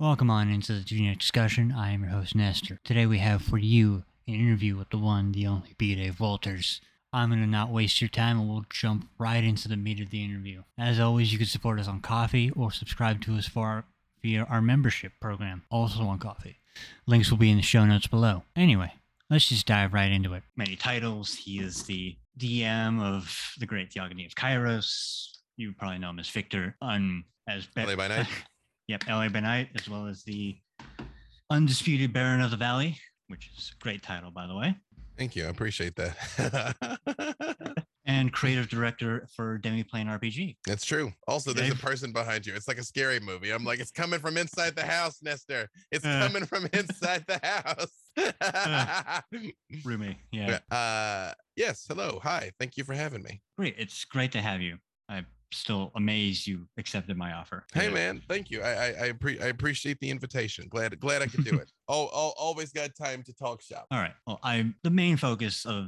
Welcome on into the Generic Discussion. I am your host, Nestor. Today we have for you an interview with the one, the only B. Dave Walters. I'm going to not waste your time and we'll jump right into the meat of the interview. As always, you can support us on Ko-fi or subscribe to us for our, via our membership program, also on Ko-fi. Links will be in the show notes below. Anyway, let's just dive right into it. Many titles. He is the DM of the Great Theogony of Kairos. You probably know him as Victor, um, as Be- LA by night. yep, LA by night, as well as the Undisputed Baron of the Valley, which is a great title, by the way, Thank you. I appreciate that. and creative director for Demiplane RPG. That's true. Also, there's a person behind you. It's like a scary movie. I'm like, it's coming from inside the house, Nestor. It's Uh. coming from inside the house. Rumi, yeah. uh, yes. Hello. Hi. Thank you for having me. Great. It's great to have you. I'm still amazed you accepted my offer. Hey, Yeah. man. Thank you. I I, I, appre- I appreciate the invitation. Glad glad I could do it. Oh, oh, always got time to talk shop. All right. Well, I the main focus of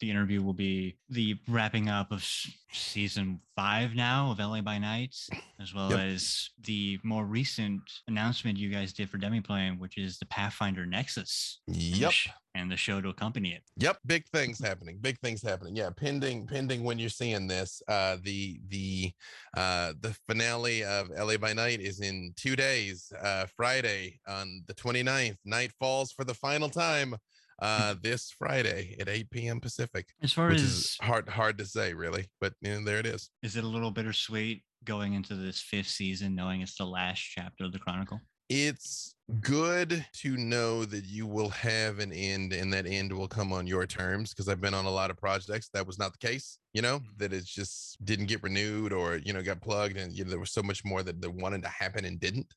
the interview will be the wrapping up of season five now of LA by Night, as well Yep. as the more recent announcement you guys did for Demiplane, which is the Pathfinder Nexus. Yep. sh- And the show to accompany it. Yep, big things happening. Big things happening. Yeah, pending pending when you're seeing this. Uh the the uh the finale of LA by Night is in 2 days. Uh Friday on the 29th. Night falls for the final time uh this Friday at 8 p.m. Pacific. As far Which as is hard hard to say really, but you know, there it is. is it a little bittersweet going into this fifth season, knowing it's the last chapter of the Chronicle? It's good to know that you will have an end and that end will come on your terms because I've been on a lot of projects that was not the case, you know, Mhm. that it just didn't get renewed or, you know, got plugged and you know, there was so much more that, that wanted to happen and didn't.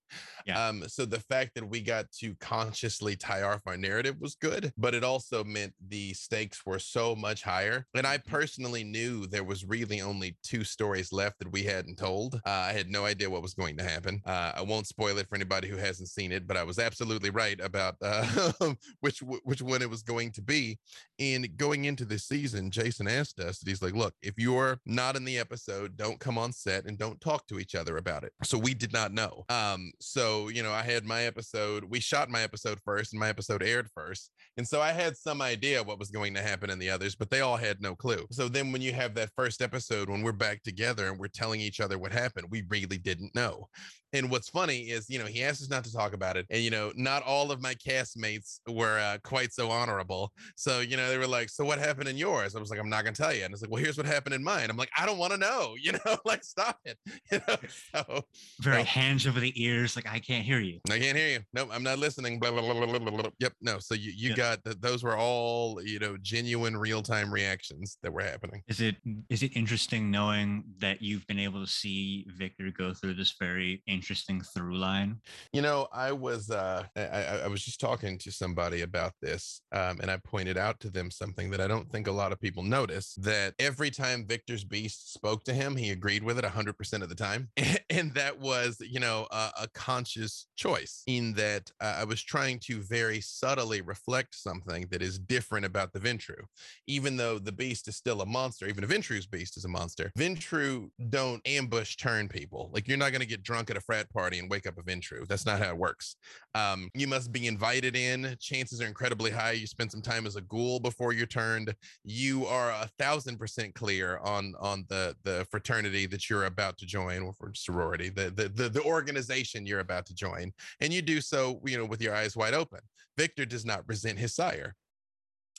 Yeah. Um, so the fact that we got to consciously tie off our narrative was good, but it also meant the stakes were so much higher. And I personally knew there was really only two stories left that we hadn't told. Uh, I had no idea what was going to happen. Uh, I won't spoil it for anybody who hasn't seen it, but I was absolutely right about uh, which which one it was going to be. And going into this season, Jason asked us, he's like, "Look, if you're not in the episode, don't come on set and don't talk to each other about it." So we did not know. Um, so you know, I had my episode. We shot my episode first, and my episode aired first. And so I had some idea what was going to happen in the others, but they all had no clue. So then when you have that first episode, when we're back together and we're telling each other what happened, we really didn't know. And what's funny is, you know, he asked us not to talk about it. And, you know, not all of my castmates were uh, quite so honorable. So, you know, they were like, So what happened in yours? I was like, I'm not to tell you. And it's like, Well, here's what happened in mine. I'm like, I don't want to know, you know, like, stop it. You know, so Very No. hands over the ears, like I can't hear you. I can't hear you. Nope, I'm not listening. Blah, blah, blah, blah, blah, blah. Yep. No. So you, you Yeah. got th- those were all, you know, genuine real time reactions that were happening. Is it is it interesting knowing that you've been able to see Victor go through this very interesting through line? You know, I was uh I, I was just talking to somebody about this, um, and I pointed out to them something that I don't think a lot of people notice that every time Victor's Beast spoke to him, he agreed with it hundred percent of the time, and that was you know a, a conscious choice in that uh, I was trying to very subtly reflect something that is different about the Ventrue, even though the Beast is still a monster. Even if Ventrue's Beast is a monster, Ventrue don't ambush turn people. Like you're not going to get drunk at a frat party and wake up a Ventrue. That's not how it works. Um, you must be invited in. Chances are incredibly high. You spend some time as a ghoul before you're turned. You are a thousand percent clear on on the the fraternity that you're about to join, or for sorority, the the the, the organization you're about to join, and you do so, you know, with your eyes wide open. Victor does not resent his sire.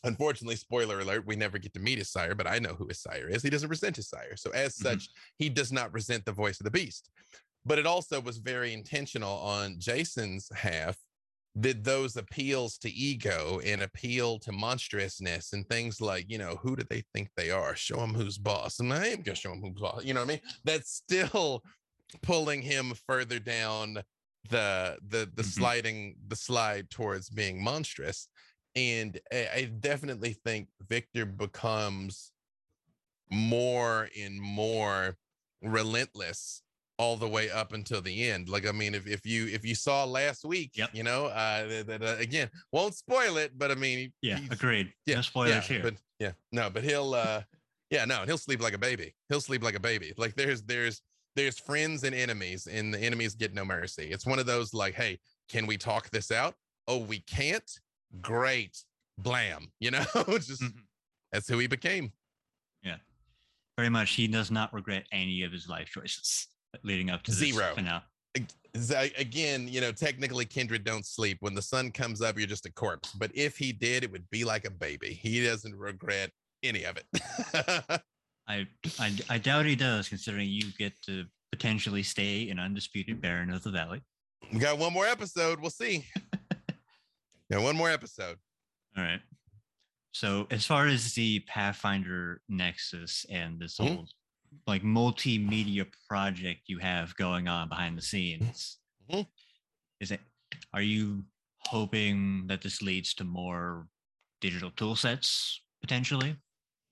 Unfortunately, spoiler alert, we never get to meet his sire, but I know who his sire is. He doesn't resent his sire. So, as Mhm. such, he does not resent the voice of the beast. But it also was very intentional on Jason's half that those appeals to ego and appeal to monstrousness and things like, you know, who do they think they are? Show them who's boss. And I am going to show them who's boss. You know what I mean? That's still pulling him further down the the the Mhm. sliding the slide towards being monstrous and I, I definitely think victor becomes more and more relentless all the way up until the end like i mean if, if you if you saw last week Yep. you know uh that uh, again won't spoil it but i mean Yeah, agreed. yeah, no spoilers yeah, here. But yeah, no, but he'll uh yeah, no, he'll sleep like a baby. He'll sleep like a baby. Like there's there's there's friends and enemies, and the enemies get no mercy. It's one of those like, hey, can we talk this out? Oh, we can't. Great, blam. You know, just Mhm. that's who he became. Yeah, very much, he does not regret any of his life choices leading up to Zero. finale. Again, you know, technically Kindred don't sleep. When the sun comes up, you're just a corpse. But if he did, it would be like a baby. He doesn't regret any of it. I, I I doubt he does, considering you get to potentially stay an undisputed Baron of the Valley. we got one more episode. We'll see. yeah, one more episode. All right. So as far as the Pathfinder Nexus and this Mhm. whole like multimedia project you have going on behind the scenes, Mhm. is it are you hoping that this leads to more digital tool sets potentially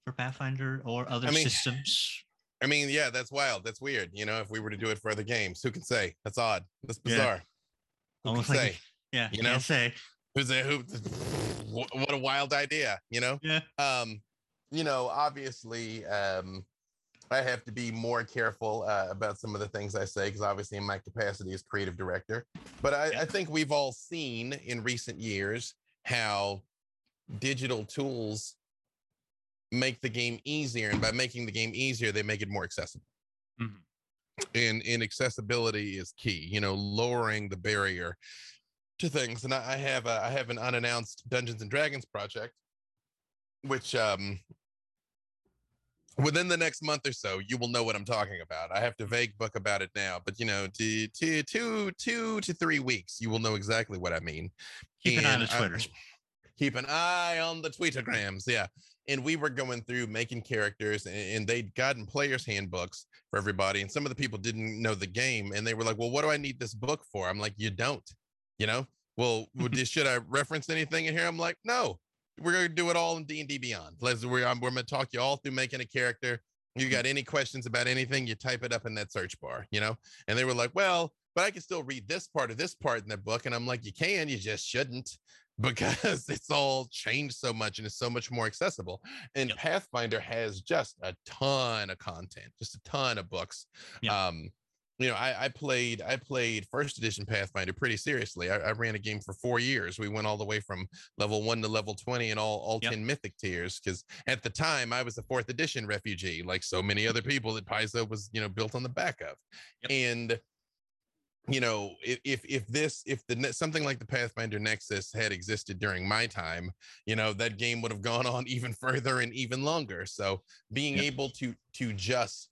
for Pathfinder or other I mean, systems? I mean, yeah, that's wild. That's weird. You know, if we were to do it for other games, who can say? That's odd. That's Yeah. bizarre. Who Almost can like say? yeah, you know? say Who's a who? What what a wild idea. You know. yeah, um you know obviously um i have to be more careful uh, about some of the things i say because obviously in my capacity as creative director but I, Yeah. I think we've all seen in recent years how digital tools make the game easier and by making the game easier they make it more accessible Mhm. and and accessibility is key you know lowering the barrier to things and i, I have a, i have an unannounced dungeons and dragons project which um within the next month or so you will know what i'm talking about. I have to mm-hmm. vague book about it now but you know two two to three weeks you will know exactly what i mean. Keep an eye on And the I- Twitters. keep an eye on the tweetagrams yeah. And we were going through making characters and, and they'd gotten players handbooks for everybody and some of the people didn't know the game and they were like well what do i need this book for? I'm like you don't you know? Well should i reference anything in here? I'm like no we're going to do it all in d&d beyond let's we're, I'm, we're going to talk you all through making a character you got any questions about anything you type it up in that search bar you know and they were like well but i can still read this part of this part in the book and i'm like you can you just shouldn't because it's all changed so much and it's so much more accessible. And Yep. Pathfinder has just a ton of content, just a ton of books. Yep. Um, you know, I, I played I played first edition Pathfinder pretty seriously. I, I ran a game for four years. We went all the way from level one to level 20 and all all Yep. 10 mythic tiers. Cause at the time I was a fourth edition refugee, like so many other people that Paizo was, you know, built on the back of. Yep. And you know if if, if this if the something like the pathfinder nexus had existed during my time you know that game would have gone on even further and even longer so being Yep. able to to just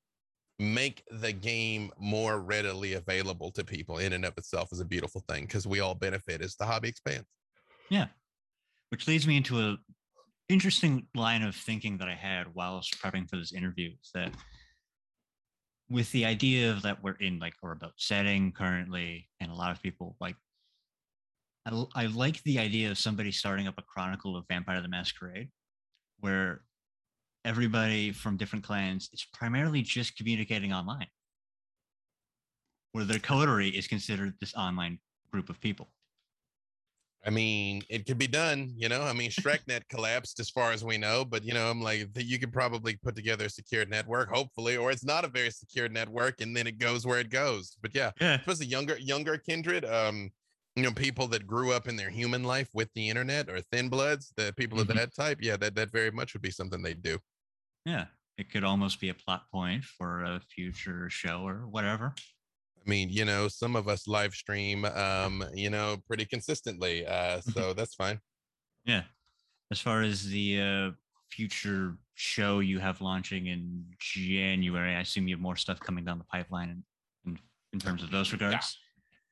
make the game more readily available to people in and of itself is a beautiful thing because we all benefit as the hobby expands Yeah. Which leads me into a interesting line of thinking that I had was prepping for this interview is that with the idea of that we're in like or about setting currently, and a lot of people like I like the idea of somebody starting up a chronicle of Vampire the Masquerade where everybody from different clans is primarily just communicating online. Where their coterie is considered this online group of people. I mean, it could be done, you know. I mean, SchreckNet collapsed as far as we know, but you know, I'm like, you could probably put together a secured network, hopefully, or it's not a very secure network, and then it goes where it goes. But yeah, Yeah. especially younger, younger kindred, um, you know, people that grew up in their human life with the internet or thin bloods, the people Mhm. of that type, yeah, that that very much would be something they'd do. Yeah, it could almost be a plot point for a future show or whatever. I mean, you know, some of us live stream, um, you know, pretty consistently, uh, so that's fine. Yeah. As far as the uh, future show you have launching in January, I assume you have more stuff coming down the pipeline in, in, in terms of those regards.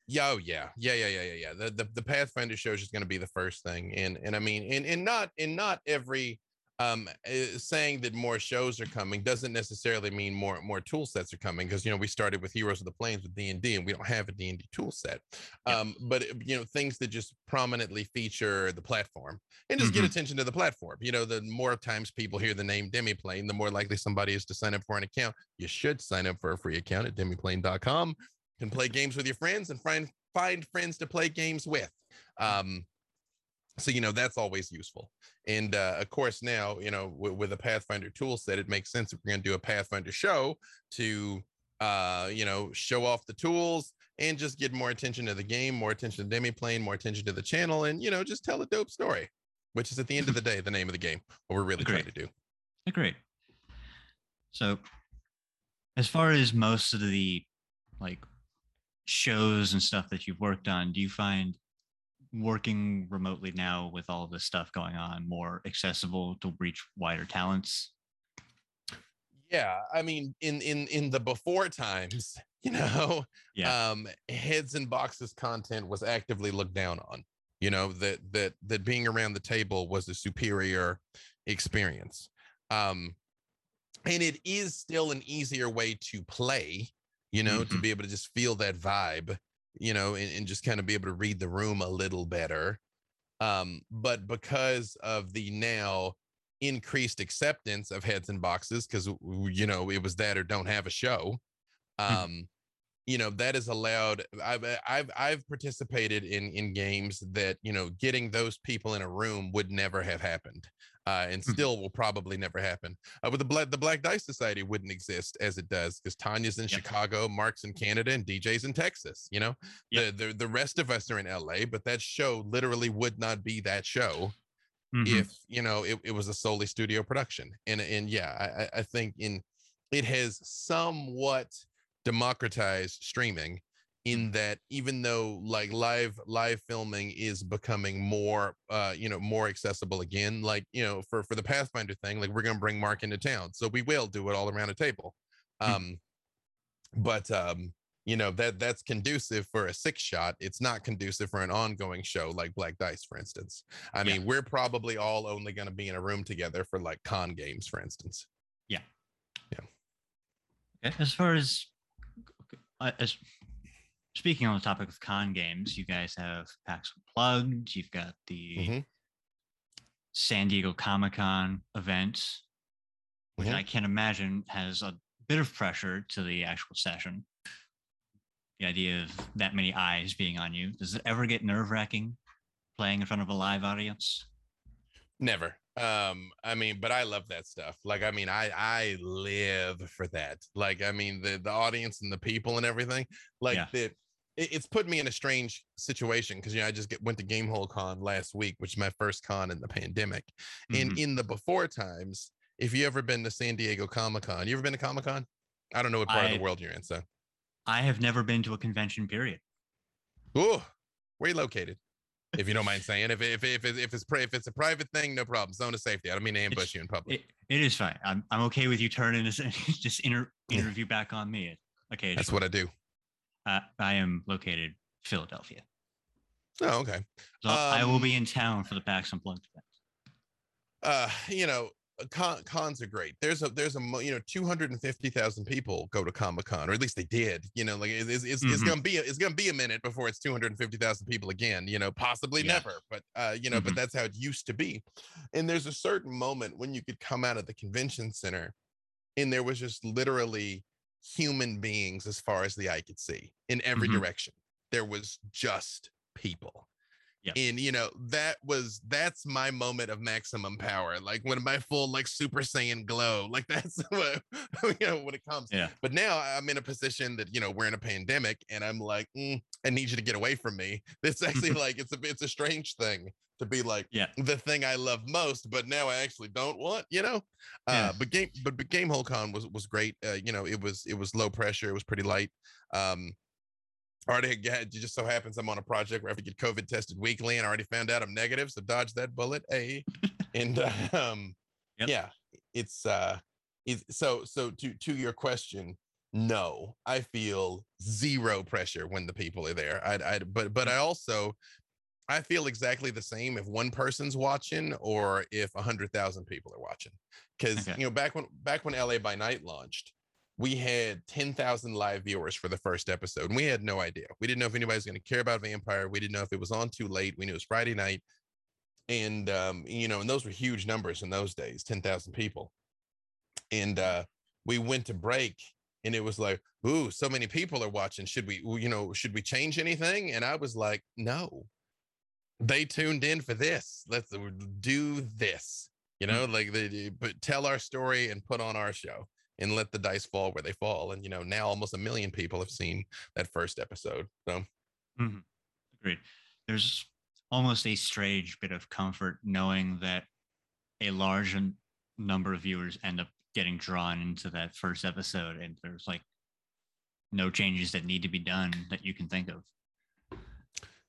Yeah, oh yeah, yeah, yeah, yeah, yeah, yeah. The the, the Pathfinder show is just going to be the first thing, and and I mean, and and not in not every um uh, saying that more shows are coming doesn't necessarily mean more more tool sets are coming because you know we started with Heroes of the Plains with D and D, and we don't have a D and D tool set. Yeah. Um, but uh, you know things that just prominently feature the platform and just get Mhm. attention to the platform. You know, the more times people hear the name Demiplane, the more likely somebody is to sign up for an account. You should sign up for a free account at demiplane.com can play games with your friends and find find friends to play games with. Um, so you know that's always useful. And uh, of course, now you know with, with a Pathfinder tool set, it makes sense if we're going to do a Pathfinder show to uh, you know show off the tools, and just get more attention to the game, more attention to Demiplane, more attention to the channel, and you know, just tell a dope story, which is at the end of the day the name of the game. What we're really Agreed. trying to do. Great. So, as far as most of the like shows and stuff that you've worked on, do you find working remotely now with all of this stuff going on more accessible to reach wider talents? Yeah, I mean, in in in the before times, you know, Yeah. um, heads and boxes content was actively looked down on. You know that that that being around the table was a superior experience. Um, and it is still an easier way to play. You know, to Mhm. be able to just feel that vibe. You know, and, and just kind of be able to read the room a little better. Um, but because of the now increased acceptance of heads and boxes because you know it was that or don't have a show um you know that is allowed i've uh, i've i've participated in in games that you know getting those people in a room would never have happened uh and Mhm. still will probably never happen uh, but the black the black dice society wouldn't exist as it does because tanya's in Yep. chicago mark's in canada and dj's in texas you know Yep. the, the the rest of us are in la but that show literally would not be that show Mhm. if you know it, it was a solely studio production and and yeah I- I think in it has somewhat democratized streaming in that even though like live live filming is becoming more uh you know more accessible again like you know for for the pathfinder thing like we're gonna bring mark into town so we will do it all around a table. Hmm. um but um you know that that's conducive for a six shot. It's not conducive for an ongoing show like black dice for instance. I Yeah. mean we're probably all only going to be in a room together for like con games for instance. Okay, As far as, as speaking on the topic of con games, you guys have PAX Unplugged. You've got the Mhm. San Diego Comic Con event, which Mhm. I can't imagine has a bit of pressure to the actual session. The idea of that many eyes being on you. Does it ever get nerve wracking playing in front of a live audience? Never. Um, I mean, but I love that stuff. Like, I mean, I I live for that. Like, I mean, the the audience and the people and everything. Like Yeah. the it, it's put me in a strange situation because you know I just get, went to Gamehole Con last week, which is my first con in the pandemic. And Mhm. in the before times, if you ever been to San Diego Comic Con, you ever been to Comic Con? I don't know what part of the world you're in, so. I have never been to a convention, period. Ooh, where you located? If you don't mind saying, if if if if, it's if it's a private thing, no problem. Zone of safety. I don't mean to ambush you in public. It, it is fine. I'm, I'm okay with you turning this just inter, interview back on me. Okay. That's what I do. uh, I am located Philadelphia. Oh, okay. So I will Um, be in town for the PAX Unplugged event. uh you know con- cons are great there's a there's a you know 250,000 people go to comic-con or at least they did you know like it's it's, it's, it's gonna be a, it's gonna be a minute before it's 250,000 people again you know possibly Yeah. never but uh you know but Mhm. that's how it used to be and there's a certain moment when you could come out of the convention center and there was just literally human beings as far as the eye could see in every Mhm. direction there was just people And you know that was that's my moment of maximum power like when my full like super saiyan glow like that's what you know when it comes Yeah. but now i'm in a position that you know we're in a pandemic and i'm like "Mm, i need you to get away from me it's actually like it's a it's a strange thing to be like Yeah. the thing i love most but now i actually don't want you know Yeah. uh but game but, but Gamehole Con was was great uh you know it was it was low pressure it was pretty light um already it just so happens i'm on a project where i have to get covid tested weekly and i already found out i'm negative so dodge that bullet a and um Yep. yeah it's uh it's so so to to your question no i feel zero pressure when the people are there i i but but i also i feel exactly the same if one person's watching or if a hundred thousand people are watching because Okay. you know back when back when la by night launched we had 10,000 live viewers for the first episode and we had no idea. We didn't know if anybody was going to care about vampire. We didn't know if it was on too late. We knew it was friday night. And um you know and those were huge numbers in those days 10,000 people. And uh we went to break and it was like ooh so many people are watching. Should we you know should we change anything? And i was like no. They tuned in for this. Let's do this. You know like they but tell our story and put on our show and let the dice fall where they fall. And you know, now almost a million people have seen that first episode. So mm-hmm. agreed. There's almost a strange bit of comfort knowing that a large number of viewers end up getting drawn into that first episode and there's like no changes that need to be done that you can think of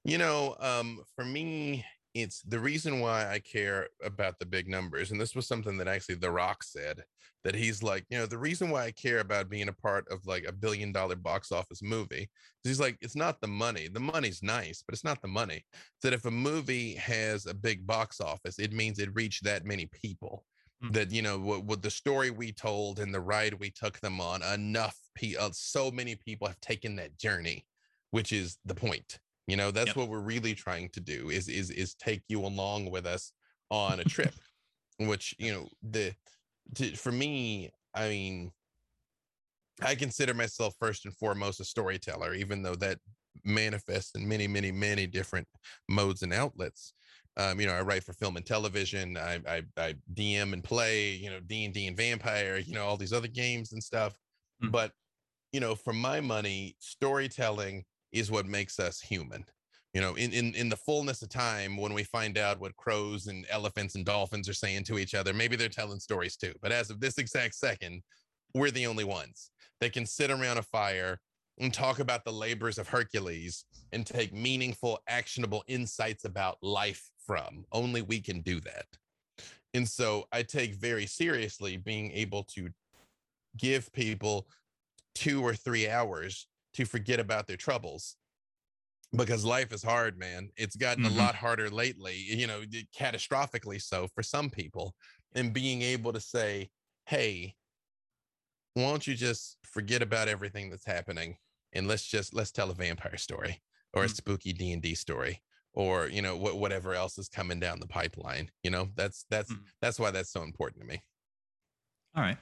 you know um, for me it's the reason why i care about the big numbers and this was something that actually the rock said that he's like you know the reason why i care about being a part of like a billion dollar box office movie he's like it's not the money. The money's nice but it's not the money. That if a movie has a big box office it means it reached that many people. Mm. that you know what, what, the story we told and the ride we took them on enough pe- uh, so many people have taken that journey which is the point you know that's yep. what we're really trying to do is is is take you along with us on a trip which you know the to, for me i mean i consider myself first and foremost a storyteller even though that manifests in many many many different modes and outlets um, you know, I write for film and television. I, I, I DM and play, you know, D and D and Vampire, you know, all these other games and stuff. Mm-hmm. But you know, for my money, storytelling is what makes us human. You know, in, in in the fullness of time, when we find out what crows and elephants and dolphins are saying to each other, maybe they're telling stories too. But as of this exact second, we're the only ones that can sit around a fire and talk about the labors of Hercules and take meaningful, actionable insights about life from. Only we can do that. And so I take very seriously being able to give people two or three hours to forget about their troubles because life is hard, man. It's gotten mm-hmm. a lot harder lately, you know, catastrophically so for some people. And being able to say, hey, why don't you just forget about everything that's happening and let's just let's tell a vampire story or a mm-hmm. spooky D&D story or you know wh- whatever else is coming down the pipeline you know that's that's mm-hmm. that's why that's so important to me all right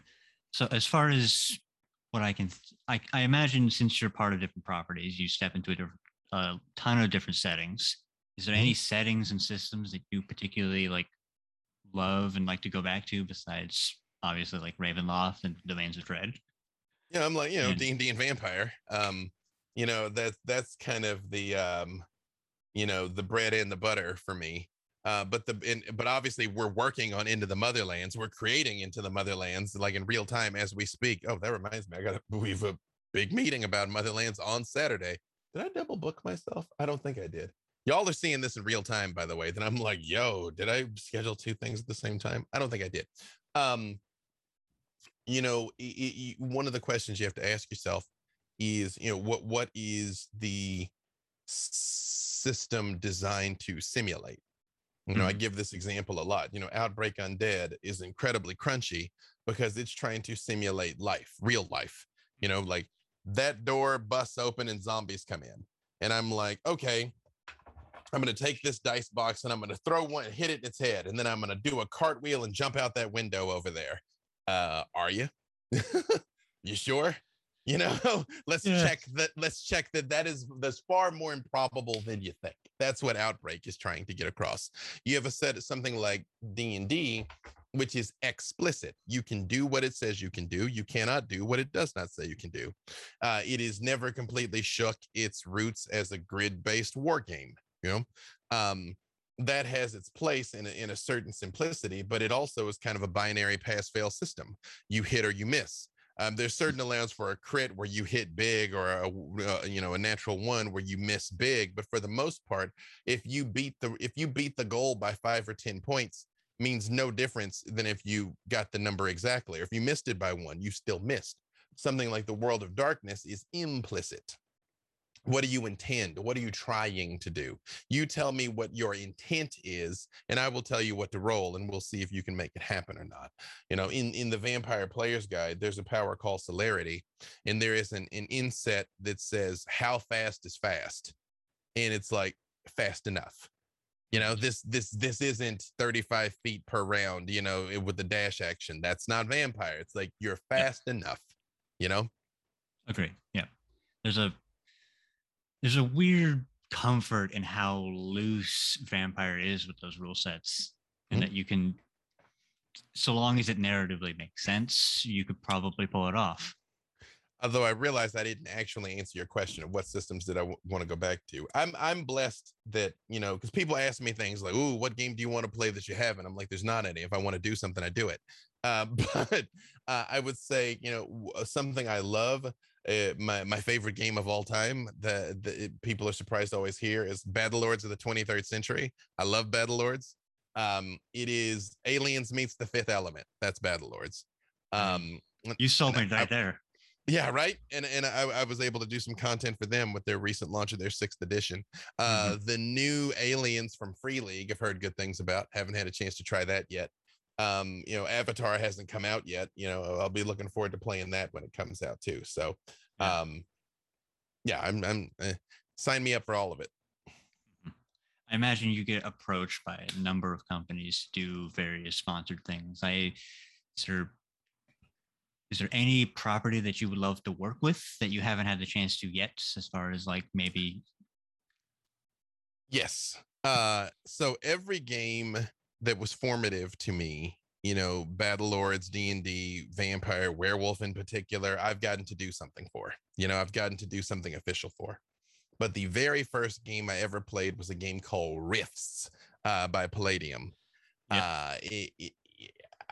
so as far as what i can I, I imagine since you're part of different properties you step into a a ton of different settings. Is there mm-hmm. any settings and systems that you particularly like love and like to go back to besides obviously like ravenloft and domains of dread? Yeah i'm like you know d&d and vampire. Um you know that that's kind of the um you know the bread and the butter for me uh, but the in, but obviously we're working on into the motherlands we're creating into the motherlands like in real time as we speak. Oh that reminds me i got we have a big meeting about motherlands on saturday. Did i double book myself? I don't think i did. Y'all are seeing this in real time by the way then i'm like yo did i schedule two things at the same time? I don't think i did. Um you know one of the questions you have to ask yourself is you know what what is the system designed to simulate. You know, mm-hmm. I give this example a lot. You know, Outbreak Undead is incredibly crunchy because it's trying to simulate life, real life. You know, like that door busts open and zombies come in. And I'm like, okay, I'm going to take this dice box and I'm going to throw one, hit it in its head, and then I'm going to do a cartwheel and jump out that window over there. Uh, are you? you sure? You know let's yeah. check that let's check that that is that's far more improbable than you think that's what outbreak is trying to get across you have a set of something like d&d which is explicit you can do what it says you can do you cannot do what it does not say you can do uh, it is never completely shook its roots as a grid-based war game you know um, that has its place in a, in a certain simplicity, but it also is kind of a binary pass fail system. You hit or you miss. Um, there's certain allowance for a crit where you hit big or a uh, you know a natural one where you miss big, but for the most part, if you beat the if you beat the goal by five or ten points, means no difference than if you got the number exactly. Or if you missed it by one, you still missed. Something like the world of darkness is implicit what do you intend? What are you trying to do? You tell me what your intent is and i will tell you what to roll and we'll see if you can make it happen or not. You know in in the vampire players guide there's a power called celerity and there is an, an inset that says how fast is fast? And it's like fast enough. You know this this this isn't 35 feet per round you know with the dash action. That's not vampire. It's like you're fast yeah. enough you know? Agree yeah. There's a there's a weird comfort in how loose vampire is with those rule sets and mm-hmm. that you can so long as it narratively makes sense, you could probably pull it off. Although I realized I didn't actually answer your question of what systems did I w- want to go back to. I'm I'm blessed that you know because people ask me things like, "Ooh, what game do you want to play that you haven't?" I'm like, "There's not any. If I want to do something, I do it." Uh, but uh, I would say, you know, uh, something I love. Uh, my my favorite game of all time that the, people are surprised to always hear is Battle Lords of the 23rd Century. I love Battle Lords. Um, it is Aliens meets the Fifth Element. That's Battle Lords. Um, you sold me right I, there. Yeah, right. And and I, I, was able to do some content for them with their recent launch of their sixth edition. Uh, mm-hmm. The new Aliens from Free League, I've heard good things about. Haven't had a chance to try that yet. Um, you know, Avatar hasn't come out yet. You know, I'll be looking forward to playing that when it comes out too. So, um, yeah, I'm I'm eh, sign me up for all of it. Mm-hmm. I imagine you get approached by a number of companies to do various sponsored things. I sir, is there is there any property that you would love to work with that you haven't had the chance to yet as far as like maybe yes uh so every game that was formative to me you know battle lords d&d vampire werewolf in particular i've gotten to do something for you know i've gotten to do something official for but the very first game i ever played was a game called rifts uh, by palladium yep. uh, it, it,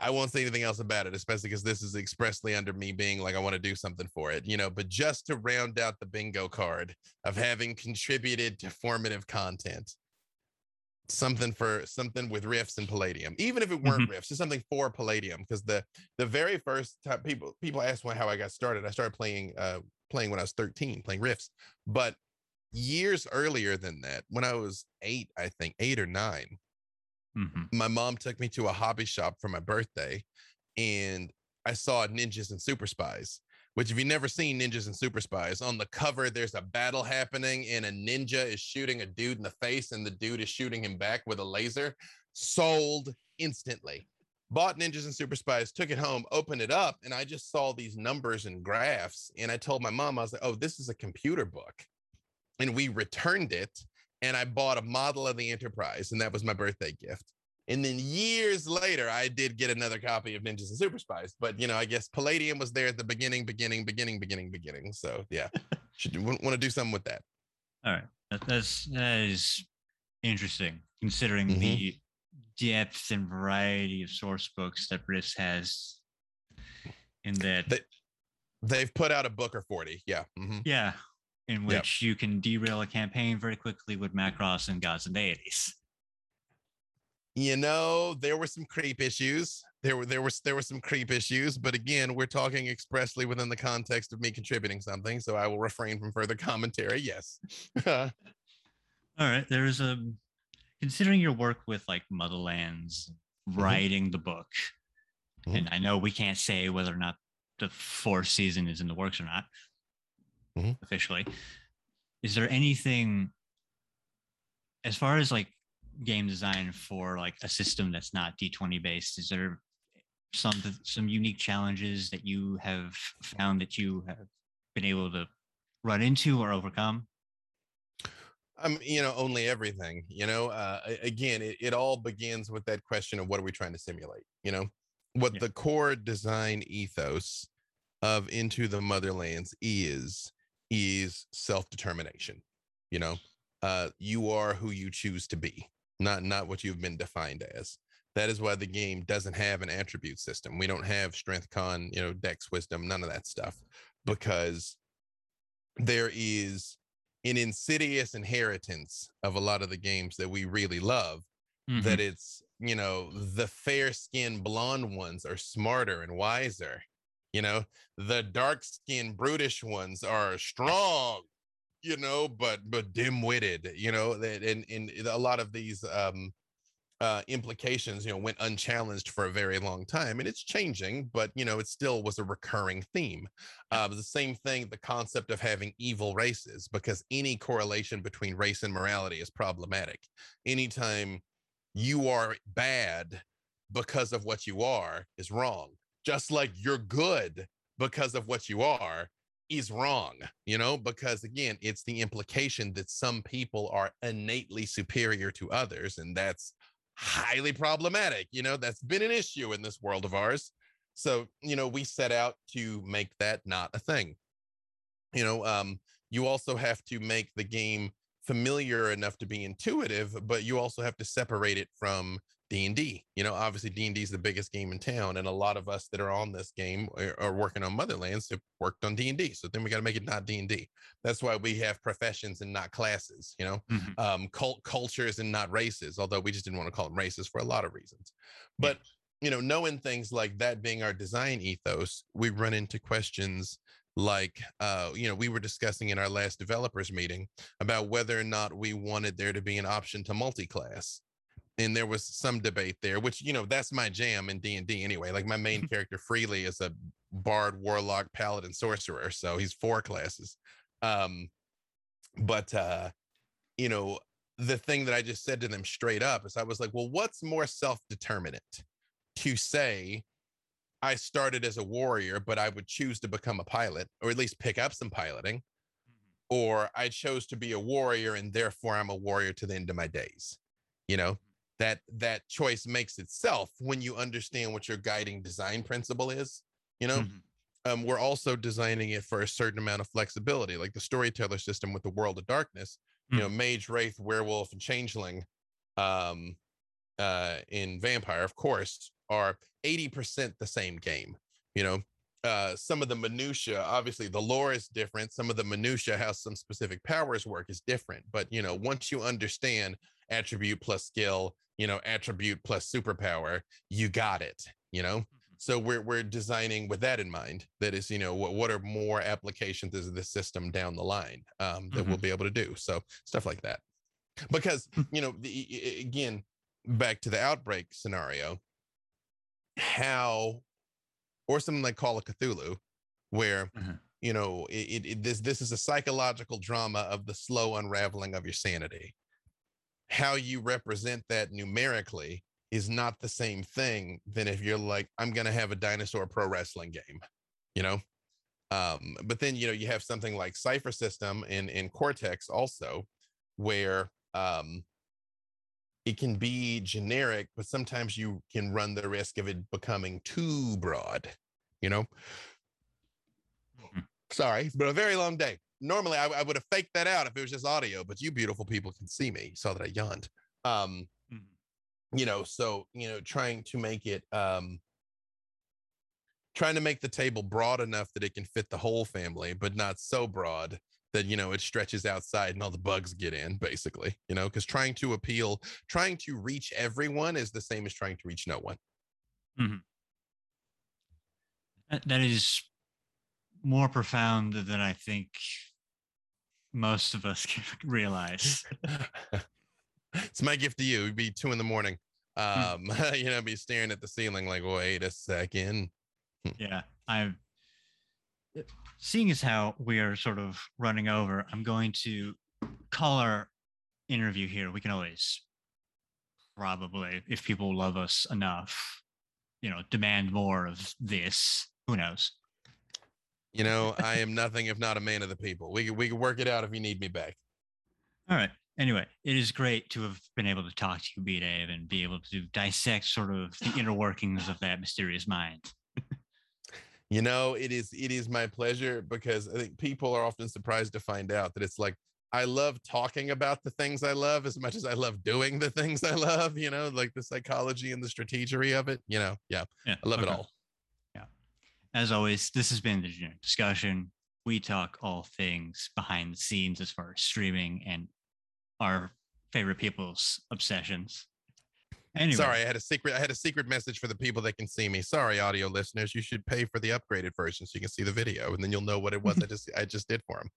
I won't say anything else about it, especially because this is expressly under me being like, I want to do something for it, you know. But just to round out the bingo card of having contributed to formative content, something for something with rifts and palladium, even if it weren't mm-hmm. rifts, just something for palladium. Because the the very first time people people asked me how I got started, I started playing uh playing when I was 13, playing rifts. But years earlier than that, when I was eight, I think eight or nine, Mm-hmm. My mom took me to a hobby shop for my birthday, and I saw Ninjas and Super Spies. Which, if you've never seen Ninjas and Super Spies, on the cover there's a battle happening, and a ninja is shooting a dude in the face, and the dude is shooting him back with a laser. Sold instantly. Bought Ninjas and Super Spies, took it home, opened it up, and I just saw these numbers and graphs. And I told my mom, I was like, "Oh, this is a computer book," and we returned it and I bought a model of the Enterprise, and that was my birthday gift. And then years later, I did get another copy of Ninjas and Super Spies. But you know, I guess Palladium was there at the beginning, beginning, beginning, beginning, beginning. So yeah, should want to do something with that. All right, that, that's that is interesting considering mm-hmm. the depth and variety of source books that Rifts has. In that they, they've put out a book or forty, yeah, mm-hmm. yeah, in which yep. you can derail a campaign very quickly with Macross and gods and deities. You know, there were some creep issues. There were there was there were some creep issues, but again, we're talking expressly within the context of me contributing something, so I will refrain from further commentary. Yes. All right, there's a considering your work with like Motherlands, mm-hmm. writing mm-hmm. the book, mm-hmm. and I know we can't say whether or not the fourth season is in the works or not, mm-hmm. officially. Is there anything as far as like game design for like a system that's not D20 based? Is there some some unique challenges that you have found that you have been able to run into or overcome? Um, you know, only everything. You know, uh, again, it, it all begins with that question of what are we trying to simulate? You know, what yeah. the core design ethos of Into the Motherlands is is self-determination you know uh you are who you choose to be not not what you've been defined as. That is why the game doesn't have an attribute system. We don't have strength con you know dex wisdom none of that stuff because there is an insidious inheritance of a lot of the games that we really love mm-hmm. that it's you know the fair skinned blonde ones are smarter and wiser you know, the dark skinned brutish ones are strong, you know, but but dim witted, you know, that and, and a lot of these um uh, implications, you know, went unchallenged for a very long time, and it's changing, but you know, it still was a recurring theme. Uh, the same thing, the concept of having evil races, because any correlation between race and morality is problematic. Anytime you are bad because of what you are is wrong just like you're good because of what you are is wrong, you know, because again, it's the implication that some people are innately superior to others, and that's highly problematic. You know, that's been an issue in this world of ours. So, you know, we set out to make that not a thing. You know, um, you also have to make the game familiar enough to be intuitive, but you also have to separate it from D&D. You know, obviously D&D is the biggest game in town and a lot of us that are on this game are, are working on Motherlands have worked on D&D. So then we got to make it not D&D. That's why we have professions and not classes, you know. Mhm. Um cult cultures and not races, although we just didn't want to call them races for a lot of reasons. But you know, knowing things like that being our design ethos, we run into questions like uh you know we were discussing in our last developers meeting about whether or not we wanted there to be an option to multi-class and there was some debate there which you know that's my jam in d&d anyway like my main character freely is a bard warlock paladin sorcerer so he's four classes. Um but uh you know the thing that i just said to them straight up is i was like well what's more self-determinant? To say I started as a warrior, but I would choose to become a pilot or at least pick up some piloting, or I chose to be a warrior and therefore I'm a warrior to the end of my days. You know, that that choice makes itself when you understand what your guiding design principle is. You know, Mhm. um, we're also designing it for a certain amount of flexibility, like the storyteller system with the World of Darkness. You know, mage, wraith, werewolf, and changeling, um, uh, in vampire, of course, are 80% the same game. You know, uh, some of the minutia, obviously, the lore is different. Some of the minutia, how some specific powers work, is different. But you know, once you understand attribute plus skill, you know, attribute plus superpower, you got it. You know, so we're we're designing with that in mind that is you know what, what are more applications of the system down the line um, that we'll be able to do so stuff like that because you know the, again back to the outbreak scenario how or something like call of cthulhu where Mhm. you know it, it, it- this this is a psychological drama of the slow unraveling of your sanity how you represent that numerically is not the same thing than if you're like i'm going to have a dinosaur pro wrestling game you know um but then you know you have something like Cypher System in in cortex also where um it can be generic but sometimes you can run the risk of it becoming too broad you know Mhm. sorry it's been a very long day normally I, I would have faked that out if it was just audio but you beautiful people can see me you saw that i yawned um Mhm. you know so you know trying to make it um trying to make the table broad enough that it can fit the whole family but not so broad that you know it stretches outside and all the bugs get in basically you know because trying to appeal trying to reach everyone is the same as trying to reach no one. Mm-hmm. That, that is more profound than I think most of us can realize. it's my gift to you. It'd be two in the morning. Hmm. Um you know be staring at the ceiling like wait a second. Hmm. Yeah, I'm seeing as how we are sort of running over. I'm going to call our interview here. We can always probably, if people love us enough, you know, demand more of this. Who knows? you know i am nothing if not a man of the people we we can work it out if you need me back All right. Anyway, it is great to have been able to talk to you, B. Dave, and be able to dissect sort of the inner workings of that mysterious mind. You know, it is it is my pleasure because I think people are often surprised to find out that it's like I love talking about the things I love as much as I love doing the things I love, you know, like the psychology and the strategery of it, you know. Yeah, Yeah, I love it all. Yeah. As always, this has been the Generic Discussion. We talk all things behind the scenes as far as streaming and our favorite people's obsessions. Anyway, Sorry, I had a secret I had a secret message for the people that can see me. Sorry, audio listeners, you should pay for the upgraded version so you can see the video and then you'll know what it was I just I just did for them.